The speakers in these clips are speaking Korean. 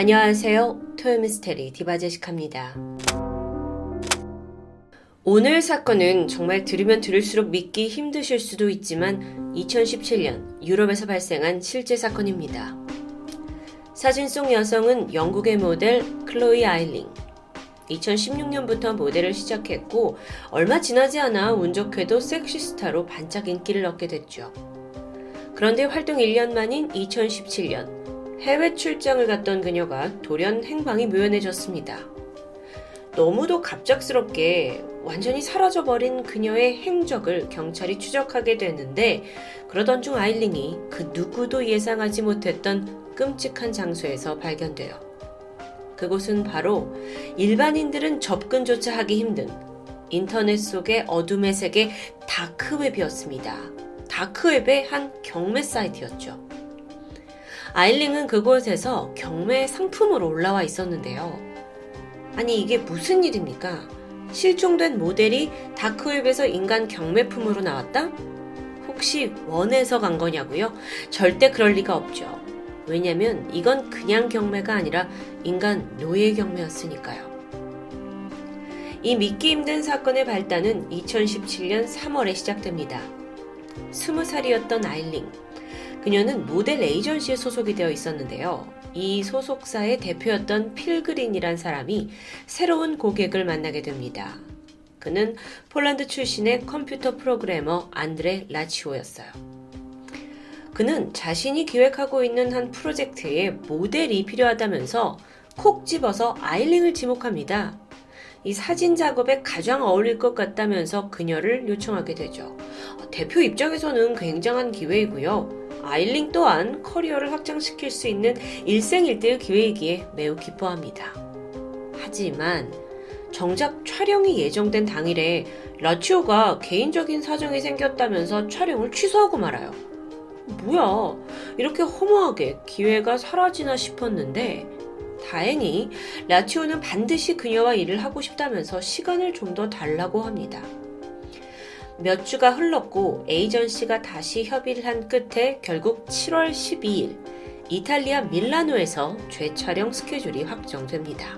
안녕하세요. 토요미스테리 디바제식합니다. 오늘 사건은 정말 들으면 들을수록 믿기 힘드실 수도 있지만 2017년 유럽에서 발생한 실제 사건입니다. 사진 속 여성은 영국의 모델 클로이 아일링. 2016년부터 모델을 시작했고 얼마 지나지 않아 운 좋게도 섹시스타로 반짝 인기를 얻게 됐죠. 그런데 활동 1년 만인 2017년 해외 출장을 갔던 그녀가 돌연 행방이 묘연해졌습니다. 너무도 갑작스럽게 완전히 사라져버린 그녀의 행적을 경찰이 추적하게 되는데 그러던 중 아일링이 그 누구도 예상하지 못했던 끔찍한 장소에서 발견돼요. 그곳은 바로 일반인들은 접근조차 하기 힘든 인터넷 속의 어둠의 세계 다크웹이었습니다. 다크웹의 한 경매 사이트였죠. 아일링은 그곳에서 경매 상품으로 올라와 있었는데요. 아니, 이게 무슨 일입니까? 실종된 모델이 다크웹에서 인간 경매품으로 나왔다? 혹시 원해서 간 거냐고요? 절대 그럴 리가 없죠. 왜냐면 이건 그냥 경매가 아니라 인간 노예 경매였으니까요. 이 믿기 힘든 사건의 발단은 2017년 3월에 시작됩니다. 20살이었던 아일링. 그녀는 모델 에이전시에 소속이 되어 있었는데요. 이 소속사의 대표였던 필그린이란 사람이 새로운 고객을 만나게 됩니다. 그는 폴란드 출신의 컴퓨터 프로그래머 안드레 라치오였어요. 그는 자신이 기획하고 있는 한 프로젝트에 모델이 필요하다면서 콕 집어서 아일링을 지목합니다. 이 사진 작업에 가장 어울릴 것 같다면서 그녀를 요청하게 되죠. 대표 입장에서는 굉장한 기회이고요. 아일링 또한 커리어를 확장시킬 수 있는 일생일대의 기회이기에 매우 기뻐합니다. 하지만 정작 촬영이 예정된 당일에 라치오가 개인적인 사정이 생겼다면서 촬영을 취소하고 말아요. 뭐야, 이렇게 허무하게 기회가 사라지나 싶었는데, 다행히 라치오는 반드시 그녀와 일을 하고 싶다면서 시간을 좀 더 달라고 합니다. 몇 주가 흘렀고 에이전시가 다시 협의를 한 끝에 결국 7월 12일 이탈리아 밀라노에서 재촬영 스케줄이 확정됩니다.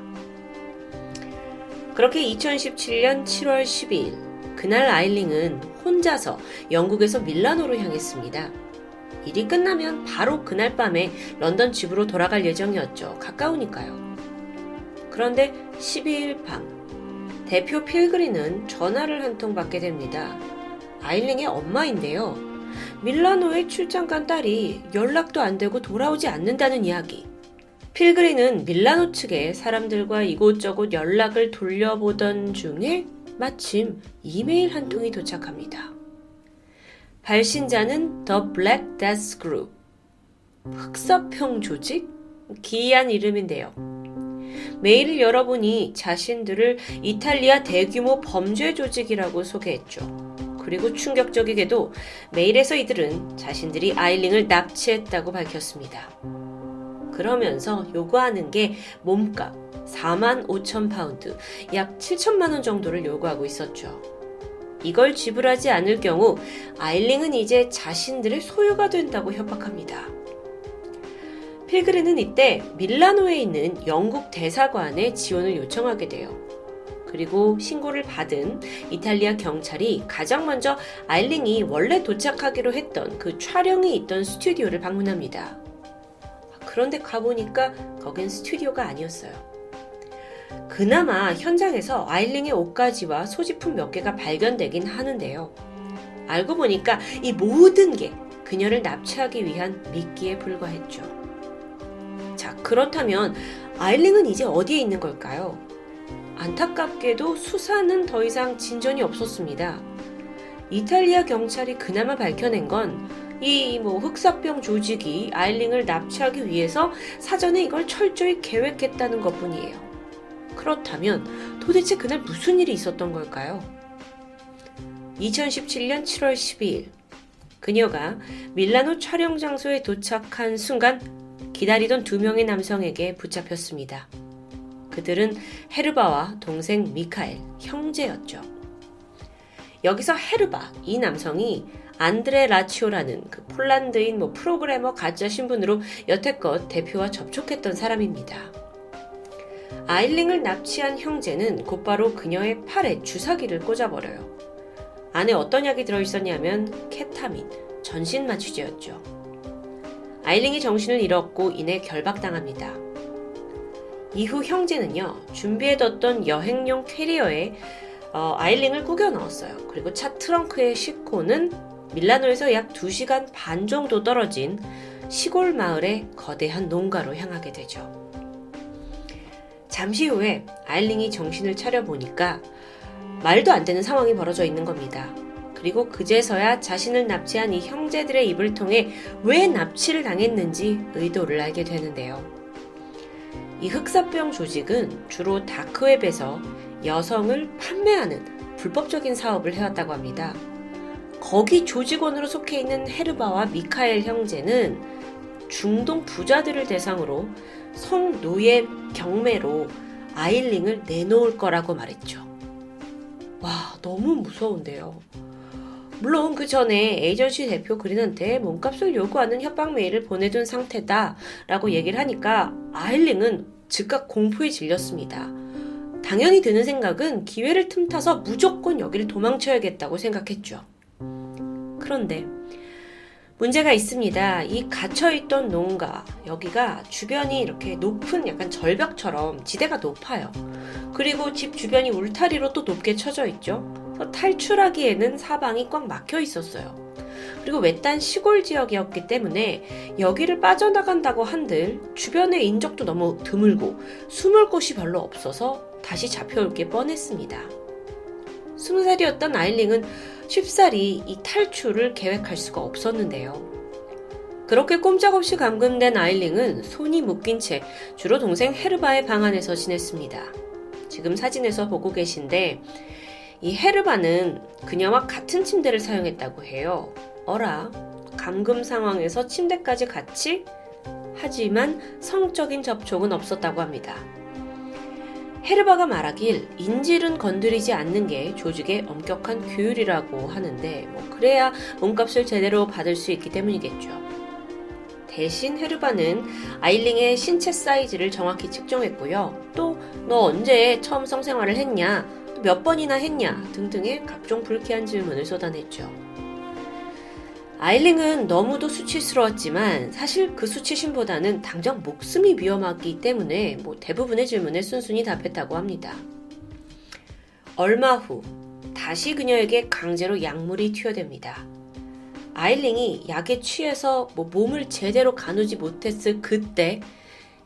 그렇게 2017년 7월 12일 그날 아일링은 혼자서 영국에서 밀라노로 향했습니다. 일이 끝나면 바로 그날 밤에 런던 집으로 돌아갈 예정이었죠. 가까우니까요. 그런데 12일 밤 대표 필그린은 전화를 한 통 받게 됩니다. 아일링의 엄마인데요. 밀라노에 출장 간 딸이 연락도 안 되고 돌아오지 않는다는 이야기. 필그린은 밀라노 측에 사람들과 이곳저곳 연락을 돌려보던 중에 마침 이메일 한 통이 도착합니다. 발신자는 The Black Death Group. 흑사평 조직? 기이한 이름인데요. 메일을 열어보니 자신들을 이탈리아 대규모 범죄 조직이라고 소개했죠. 그리고 충격적이게도 메일에서 이들은 자신들이 아일링을 납치했다고 밝혔습니다. 그러면서 요구하는 게 몸값 4만 5천 파운드, 약 7천만 원 정도를 요구하고 있었죠. 이걸 지불하지 않을 경우 아일링은 이제 자신들의 소유가 된다고 협박합니다. 필그레는 이때 밀라노에 있는 영국 대사관에 지원을 요청하게 돼요. 그리고 신고를 받은 이탈리아 경찰이 가장 먼저 아일링이 원래 도착하기로 했던 그 촬영이 있던 스튜디오를 방문합니다. 그런데 가보니까 거긴 스튜디오가 아니었어요. 그나마 현장에서 아일링의 옷가지와 소지품 몇 개가 발견되긴 하는데요. 알고 보니까 이 모든 게 그녀를 납치하기 위한 미끼에 불과했죠. 자, 그렇다면 아일링은 이제 어디에 있는 걸까요? 안타깝게도 수사는 더 이상 진전이 없었습니다. 이탈리아 경찰이 그나마 밝혀낸 건 이 뭐 흑사병 조직이 아일링을 납치하기 위해서 사전에 이걸 철저히 계획했다는 것 뿐이에요. 그렇다면 도대체 그날 무슨 일이 있었던 걸까요? 2017년 7월 12일 그녀가 밀라노 촬영 장소에 도착한 순간 기다리던 두 명의 남성에게 붙잡혔습니다. 그들은 헤르바와 동생 미카엘, 형제였죠. 여기서 헤르바, 이 남성이 안드레 라치오라는 그 폴란드인 뭐 프로그래머 가짜 신분으로 여태껏 대표와 접촉했던 사람입니다. 아일링을 납치한 형제는 곧바로 그녀의 팔에 주사기를 꽂아버려요. 안에 어떤 약이 들어있었냐면 케타민, 전신 마취제였죠. 아일링이 정신을 잃었고 이내 결박당합니다. 이후 형제는요, 준비해뒀던 여행용 캐리어에 어, 아일링을 꾸겨 넣었어요. 그리고 차 트렁크에 싣고는 밀라노에서 약 2시간 반 정도 떨어진 시골 마을의 거대한 농가로 향하게 되죠. 잠시 후에 아일링이 정신을 차려보니까 말도 안 되는 상황이 벌어져 있는 겁니다. 그리고 그제서야 자신을 납치한 이 형제들의 입을 통해 왜 납치를 당했는지 의도를 알게 되는데요. 이 흑사병 조직은 주로 다크웹에서 여성을 판매하는 불법적인 사업을 해왔다고 합니다. 거기 조직원으로 속해 있는 헤르바와 미카엘 형제는 중동 부자들을 대상으로 성노예 경매로 아일링을 내놓을 거라고 말했죠. 와, 너무 무서운데요. 물론 그 전에 에이전시 대표 그린한테 몸값을 요구하는 협박 메일을 보내둔 상태다 라고 얘기를 하니까 아일링은 즉각 공포에 질렸습니다. 당연히 드는 생각은 기회를 틈타서 무조건 여기를 도망쳐야겠다고 생각했죠. 그런데 문제가 있습니다. 이 갇혀있던 농가, 여기가 주변이 이렇게 높은 약간 절벽처럼 지대가 높아요. 그리고 집 주변이 울타리로 또 높게 쳐져 있죠. 탈출하기에는 사방이 꽉 막혀 있었어요. 그리고 외딴 시골 지역이었기 때문에 여기를 빠져나간다고 한들 주변의 인적도 너무 드물고 숨을 곳이 별로 없어서 다시 잡혀올 게 뻔했습니다. 스무 살이었던 아일링은 쉽사리 이 탈출을 계획할 수가 없었는데요. 그렇게 꼼짝없이 감금된 아일링은 손이 묶인 채 주로 동생 헤르바의 방 안에서 지냈습니다. 지금 사진에서 보고 계신데 이 헤르바는 그녀와 같은 침대를 사용했다고 해요. 어라, 감금 상황에서 침대까지 같이? 하지만 성적인 접촉은 없었다고 합니다. 헤르바가 말하길 인질은 건드리지 않는 게 조직의 엄격한 규율이라고 하는데 뭐 그래야 몸값을 제대로 받을 수 있기 때문이겠죠. 대신 헤르바는 아일링의 신체 사이즈를 정확히 측정했고요. 또 너 언제 처음 성생활을 했냐? 몇 번이나 했냐? 등등의 각종 불쾌한 질문을 쏟아냈죠. 아일링은 너무도 수치스러웠지만 사실 그 수치심보다는 당장 목숨이 위험하기 때문에 뭐 대부분의 질문에 순순히 답했다고 합니다. 얼마 후 다시 그녀에게 강제로 약물이 투여됩니다. 아일링이 약에 취해서 뭐 몸을 제대로 가누지 못했을 그때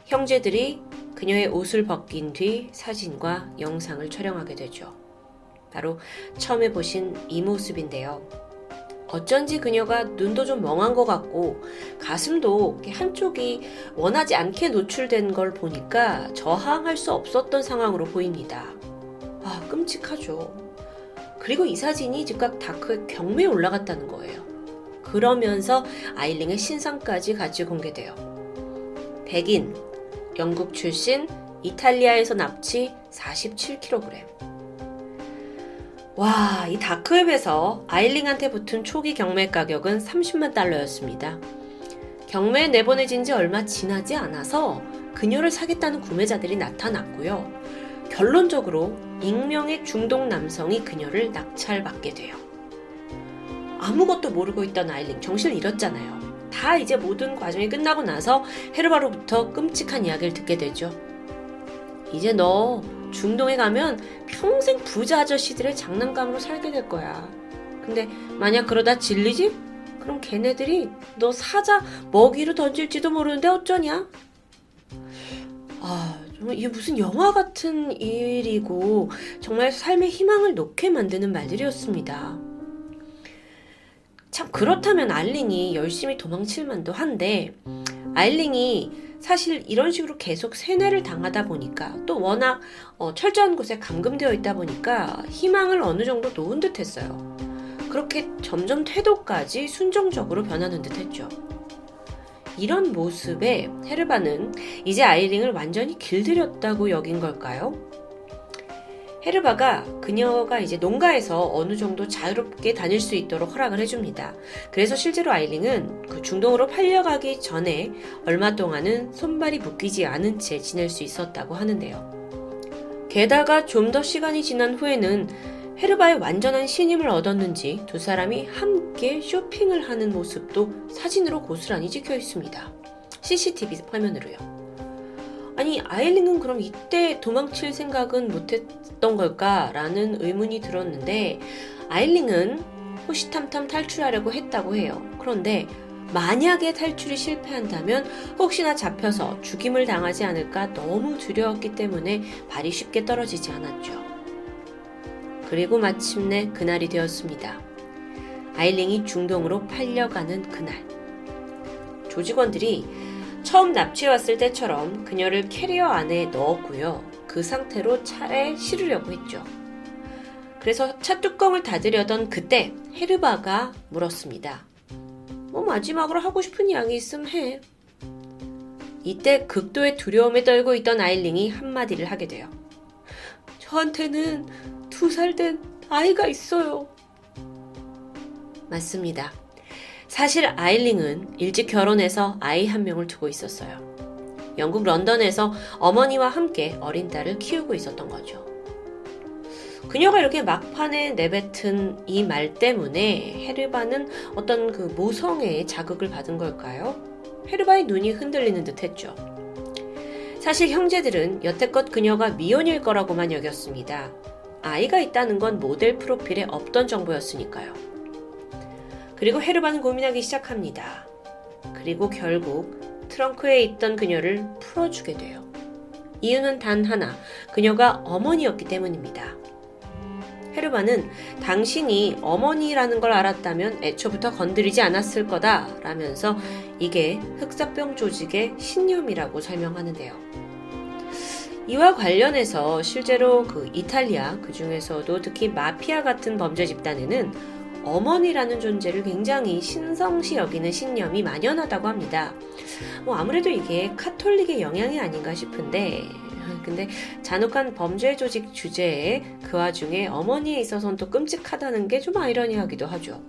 형제들이 그녀의 옷을 벗긴 뒤 사진과 영상을 촬영하게 되죠. 바로 처음에 보신 이 모습인데요. 어쩐지 그녀가 눈도 좀 멍한 것 같고 가슴도 한쪽이 원하지 않게 노출된 걸 보니까 저항할 수 없었던 상황으로 보입니다. 아, 끔찍하죠. 그리고 이 사진이 즉각 다크의 경매에 올라갔다는 거예요. 그러면서 아일링의 신상까지 같이 공개돼요. 백인, 영국 출신, 이탈리아에서 납치 47kg. 와, 이 다크웹에서 아일링한테 붙은 초기 경매 가격은 30만 달러였습니다. 경매에 내보내진 지 얼마 지나지 않아서 그녀를 사겠다는 구매자들이 나타났고요. 결론적으로 익명의 중동 남성이 그녀를 낙찰받게 돼요. 아무것도 모르고 있던 아일링 정신을 잃었잖아요. 다 이제 모든 과정이 끝나고 나서 헤르바로부터 끔찍한 이야기를 듣게 되죠. 이제 너 중동에 가면 평생 부자 아저씨들의 장난감으로 살게 될 거야. 근데 만약 그러다 질리지? 그럼 걔네들이 너 사자 먹이로 던질지도 모르는데 어쩌냐? 아, 정말 이게 무슨 영화 같은 일이고 정말 삶의 희망을 놓게 만드는 말들이었습니다. 참 그렇다면 알링이 열심히 도망칠 만도 한데 알링이 사실 이런 식으로 계속 세뇌를 당하다 보니까 또 워낙 어, 철저한 곳에 감금되어 있다 보니까 희망을 어느 정도 놓은 듯 했어요. 그렇게 점점 태도까지 순정적으로 변하는 듯 했죠. 이런 모습에 헤르바는 이제 아이링을 완전히 길들였다고 여긴 걸까요? 헤르바가 그녀가 이제 농가에서 어느 정도 자유롭게 다닐 수 있도록 허락을 해줍니다. 그래서 실제로 아일링은 그 중동으로 팔려가기 전에 얼마 동안은 손발이 묶이지 않은 채 지낼 수 있었다고 하는데요. 게다가 좀 더 시간이 지난 후에는 헤르바의 완전한 신임을 얻었는지 두 사람이 함께 쇼핑을 하는 모습도 사진으로 고스란히 찍혀 있습니다. CCTV 화면으로요. 아니 아일링은 그럼 이때 도망칠 생각은 못했던 걸까라는 의문이 들었는데 아일링은 호시탐탐 탈출하려고 했다고 해요. 그런데 만약에 탈출이 실패한다면 혹시나 잡혀서 죽임을 당하지 않을까 너무 두려웠기 때문에 발이 쉽게 떨어지지 않았죠. 그리고 마침내 그날이 되었습니다. 아일링이 중동으로 팔려가는 그날. 조직원들이 처음 납치해 왔을 때처럼 그녀를 캐리어 안에 넣었고요. 그 상태로 차에 실으려고 했죠. 그래서 차 뚜껑을 닫으려던 그때 헤르바가 물었습니다. 뭐 마지막으로 하고 싶은 이야기 있음 해. 이때 극도의 두려움에 떨고 있던 아일링이 한마디를 하게 돼요. 저한테는 두 살 된 아이가 있어요. 맞습니다. 사실 아일링은 일찍 결혼해서 아이 한 명을 두고 있었어요. 영국 런던에서 어머니와 함께 어린 딸을 키우고 있었던 거죠. 그녀가 이렇게 막판에 내뱉은 이 말 때문에 헤르바는 어떤 그 모성애의 자극을 받은 걸까요? 헤르바의 눈이 흔들리는 듯 했죠. 사실 형제들은 여태껏 그녀가 미혼일 거라고만 여겼습니다. 아이가 있다는 건 모델 프로필에 없던 정보였으니까요. 그리고 헤르바는 고민하기 시작합니다. 그리고 결국 트렁크에 있던 그녀를 풀어주게 돼요. 이유는 단 하나, 그녀가 어머니였기 때문입니다. 헤르바는 당신이 어머니라는 걸 알았다면 애초부터 건드리지 않았을 거다 라면서 이게 흑사병 조직의 신념이라고 설명하는데요. 이와 관련해서 실제로 그 이탈리아, 그 중에서도 특히 마피아 같은 범죄 집단에는 어머니라는 존재를 굉장히 신성시 여기는 신념이 만연하다고 합니다. 뭐 아무래도 이게 카톨릭의 영향이 아닌가 싶은데 근데 잔혹한 범죄 조직 주제에 그 와중에 어머니에 있어서는 또 끔찍하다는 게 좀 아이러니하기도 하죠.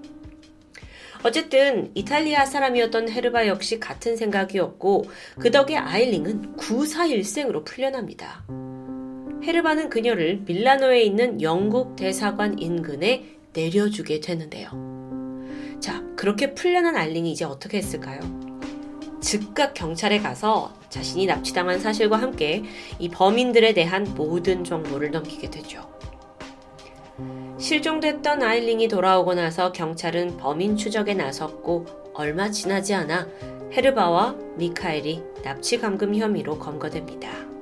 어쨌든 이탈리아 사람이었던 헤르바 역시 같은 생각이었고 그 덕에 아일링은 구사일생으로 풀려납니다. 헤르바는 그녀를 밀라노에 있는 영국 대사관 인근에 내려주게 되는데요. 자, 그렇게 풀려난 알링이 이제 어떻게 했을까요? 즉각 경찰에 가서 자신이 납치당한 사실과 함께 이 범인들에 대한 모든 정보를 넘기게 되죠. 실종됐던 아일링이 돌아오고 나서 경찰은 범인 추적에 나섰고 얼마 지나지 않아 헤르바와 미카엘이 납치 감금 혐의로 검거됩니다.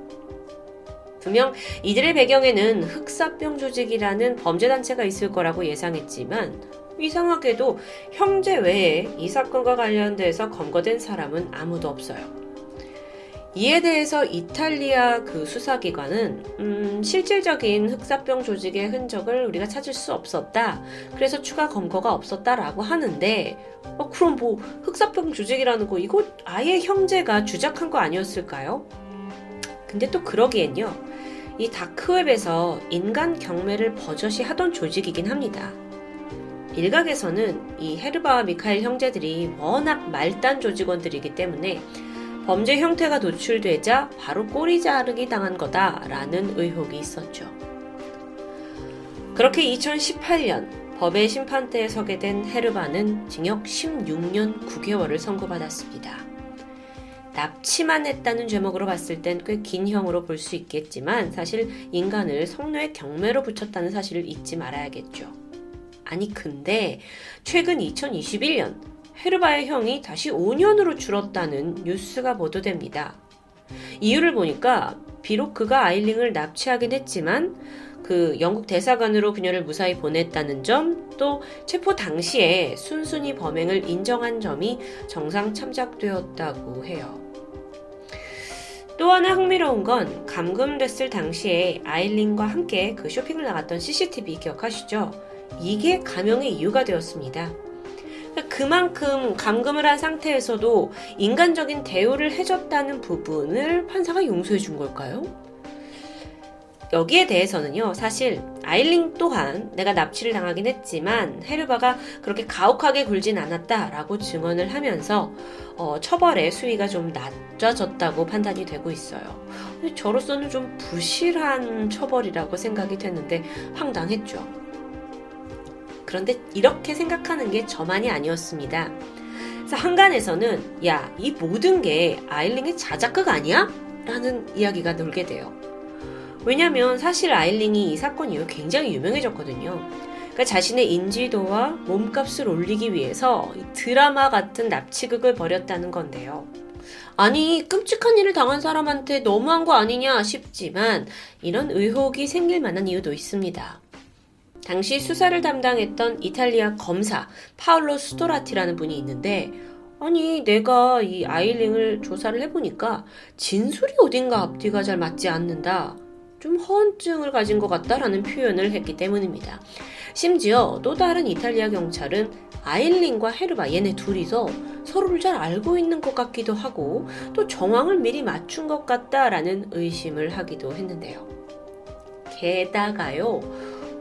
분명 이들의 배경에는 흑사병 조직이라는 범죄단체가 있을 거라고 예상했지만 이상하게도 형제 외에 이 사건과 관련돼서 검거된 사람은 아무도 없어요. 이에 대해서 이탈리아 그 수사기관은 음, 실질적인 흑사병 조직의 흔적을 우리가 찾을 수 없었다. 그래서 추가 검거가 없었다라고 하는데 어, 그럼 뭐 흑사병 조직이라는 거 이거 아예 형제가 주작한 거 아니었을까요? 근데 또 그러기엔요. 이 다크웹에서 인간 경매를 버젓이 하던 조직이긴 합니다. 일각에서는 이 헤르바와 미카엘 형제들이 워낙 말단 조직원들이기 때문에 범죄 형태가 노출되자 바로 꼬리 자르기 당한 거다라는 의혹이 있었죠. 그렇게 2018년 법의 심판대에 서게 된 헤르바는 징역 16년 9개월을 선고받았습니다. 납치만 했다는 제목으로 봤을 땐 꽤 긴 형으로 볼 수 있겠지만 사실 인간을 성노의 경매로 붙였다는 사실을 잊지 말아야겠죠. 아니 근데 최근 2021년 헤르바의 형이 다시 5년으로 줄었다는 뉴스가 보도됩니다. 이유를 보니까 비록 그가 아일링을 납치하긴 했지만 그 영국 대사관으로 그녀를 무사히 보냈다는 점, 또 체포 당시에 순순히 범행을 인정한 점이 정상 참작되었다고 해요. 또 하나 흥미로운 건 감금됐을 당시에 아일린과 함께 그 쇼핑을 나갔던 CCTV 기억하시죠? 이게 감형의 이유가 되었습니다. 그만큼 감금을 한 상태에서도 인간적인 대우를 해줬다는 부분을 판사가 용서해 준 걸까요? 여기에 대해서는요, 사실 아일링 또한 내가 납치를 당하긴 했지만 헤르바가 그렇게 가혹하게 굴진 않았다라고 증언을 하면서 어, 처벌의 수위가 좀 낮아졌다고 판단이 되고 있어요. 저로서는 좀 부실한 처벌이라고 생각이 됐는데 황당했죠. 그런데 이렇게 생각하는 게 저만이 아니었습니다. 그래서 한간에서는 야, 이 모든 게 아일링의 자작극 아니야? 라는 이야기가 놀게 돼요. 왜냐면 사실 아일링이 이 사건 이후 굉장히 유명해졌거든요. 그러니까 자신의 인지도와 몸값을 올리기 위해서 드라마 같은 납치극을 벌였다는 건데요. 아니, 끔찍한 일을 당한 사람한테 너무한 거 아니냐 싶지만 이런 의혹이 생길 만한 이유도 있습니다. 당시 수사를 담당했던 이탈리아 검사 파울로 스토라티라는 분이 있는데 아니 내가 이 아일링을 조사를 해보니까 진술이 어딘가 앞뒤가 잘 맞지 않는다. 좀 허언증을 가진 것 같다라는 표현을 했기 때문입니다. 심지어 또 다른 이탈리아 경찰은 아일린과 헤르바 얘네 둘이서 서로를 잘 알고 있는 것 같기도 하고 또 정황을 미리 맞춘 것 같다라는 의심을 하기도 했는데요. 게다가요,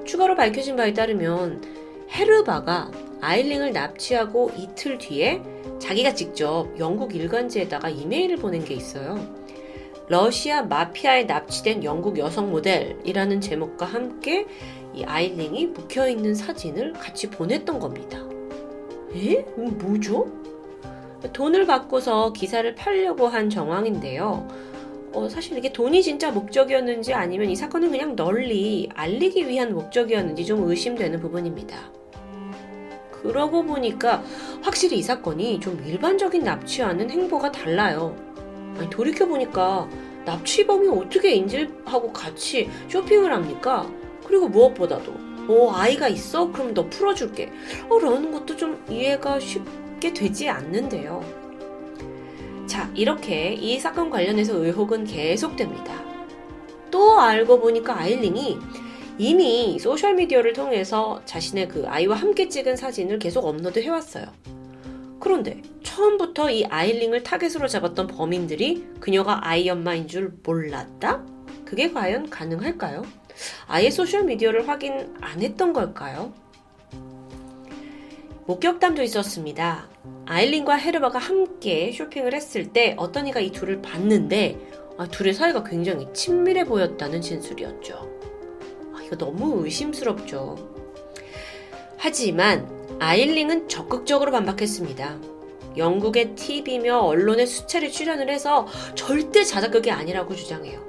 추가로 밝혀진 바에 따르면 헤르바가 아일링을 납치하고 이틀 뒤에 자기가 직접 영국 일간지에다가 이메일을 보낸 게 있어요. 러시아 마피아에 납치된 영국 여성 모델이라는 제목과 함께 이 아일링이 묵혀 있는 사진을 같이 보냈던 겁니다. 에? 뭐죠? 돈을 받고서 기사를 팔려고 한 정황인데요. 어, 사실 이게 돈이 진짜 목적이었는지 아니면 이 사건을 그냥 널리 알리기 위한 목적이었는지 좀 의심되는 부분입니다. 그러고 보니까 확실히 이 사건이 좀 일반적인 납치와는 행보가 달라요. 아니, 돌이켜보니까 납치범이 어떻게 인질하고 같이 쇼핑을 합니까? 그리고 무엇보다도, 어, 아이가 있어? 그럼 너 풀어줄게. 어, 라는 것도 좀 이해가 쉽게 되지 않는데요. 자, 이렇게 이 사건 관련해서 의혹은 계속됩니다. 또 알고 보니까 아일링이 이미 소셜미디어를 통해서 자신의 그 아이와 함께 찍은 사진을 계속 업로드 해왔어요. 그런데 처음부터 이 아일링을 타겟으로 잡았던 범인들이 그녀가 아이 엄마인 줄 몰랐다? 그게 과연 가능할까요? 아예 소셜미디어를 확인 안 했던 걸까요? 목격담도 있었습니다. 아일린과 헤르바가 함께 쇼핑을 했을 때 어떤 이가 이 둘을 봤는데 아, 둘의 사이가 굉장히 친밀해 보였다는 진술이었죠. 아, 이거 너무 의심스럽죠. 하지만 아일링은 적극적으로 반박했습니다. 영국의 TV며 언론에 수차례 출연을 해서 절대 자작극이 아니라고 주장해요.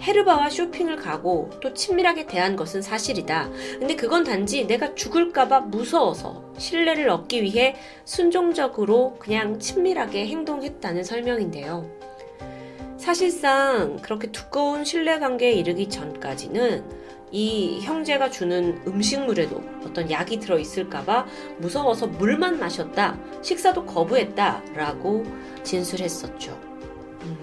헤르바와 쇼핑을 가고 또 친밀하게 대한 것은 사실이다. 근데 그건 단지 내가 죽을까봐 무서워서 신뢰를 얻기 위해 순종적으로 그냥 친밀하게 행동했다는 설명인데요. 사실상 그렇게 두꺼운 신뢰 관계에 이르기 전까지는 이 형제가 주는 음식물에도 어떤 약이 들어 있을까봐 무서워서 물만 마셨다, 식사도 거부했다라고 진술했었죠. 음.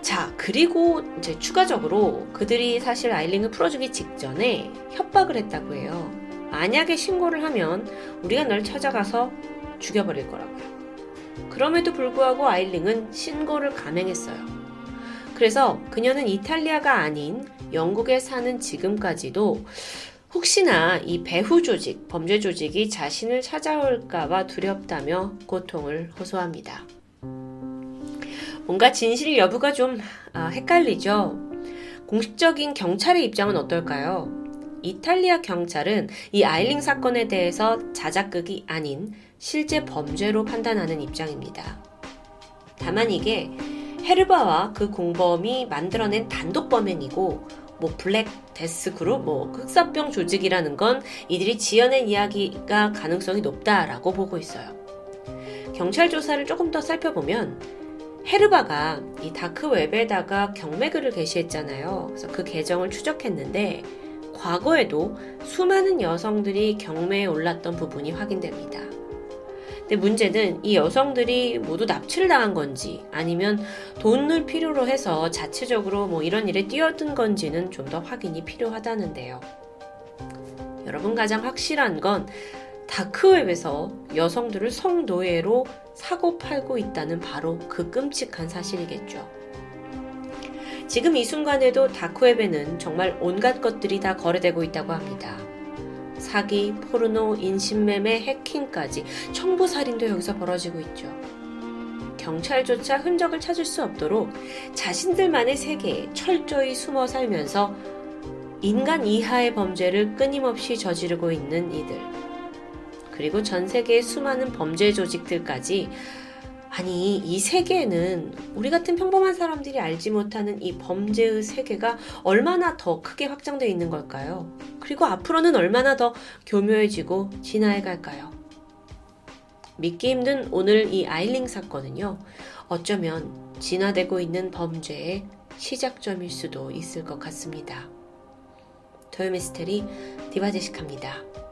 자, 그리고 이제 추가적으로 그들이 사실 아일링을 풀어주기 직전에 협박을 했다고 해요. 만약에 신고를 하면 우리가 널 찾아가서 죽여버릴 거라고요. 그럼에도 불구하고 아일링은 신고를 감행했어요. 그래서 그녀는 이탈리아가 아닌 영국에 사는 지금까지도 혹시나 이 배후 조직, 범죄 조직이 자신을 찾아올까봐 두렵다며 고통을 호소합니다. 뭔가 진실 여부가 좀 아, 헷갈리죠? 공식적인 경찰의 입장은 어떨까요? 이탈리아 경찰은 이 아일링 사건에 대해서 자작극이 아닌 실제 범죄로 판단하는 입장입니다. 다만 이게 헤르바와 그 공범이 만들어낸 단독 범행이고 뭐 Black Death 그룹, 뭐 흑사병 조직이라는 건 이들이 지어낸 이야기가 가능성이 높다라고 보고 있어요. 경찰 조사를 조금 더 살펴보면 헤르바가 이 다크웹에다가 경매글을 게시했잖아요. 그래서 그 계정을 추적했는데 과거에도 수많은 여성들이 경매에 올랐던 부분이 확인됩니다. 근데 문제는 이 여성들이 모두 납치를 당한 건지 아니면 돈을 필요로 해서 자체적으로 뭐 이런 일에 뛰어든 건지는 좀 더 확인이 필요하다는데요. 여러분 가장 확실한 건 다크웹에서 여성들을 성노예로 사고 팔고 있다는 바로 그 끔찍한 사실이겠죠. 지금 이 순간에도 다크웹에는 정말 온갖 것들이 다 거래되고 있다고 합니다. 사기, 포르노, 인신매매, 해킹까지 청부살인도 여기서 벌어지고 있죠. 경찰조차 흔적을 찾을 수 없도록 자신들만의 세계에 철저히 숨어 살면서 인간 이하의 범죄를 끊임없이 저지르고 있는 이들. 그리고 전 세계의 수많은 범죄 조직들까지 아니, 이 세계에는 우리 같은 평범한 사람들이 알지 못하는 이 범죄의 세계가 얼마나 더 크게 확장되어 있는 걸까요? 그리고 앞으로는 얼마나 더 교묘해지고 진화해 갈까요? 믿기 힘든 오늘 이 아일링 사건은요, 어쩌면 진화되고 있는 범죄의 시작점일 수도 있을 것 같습니다. 토요미스테리 디바제식합니다.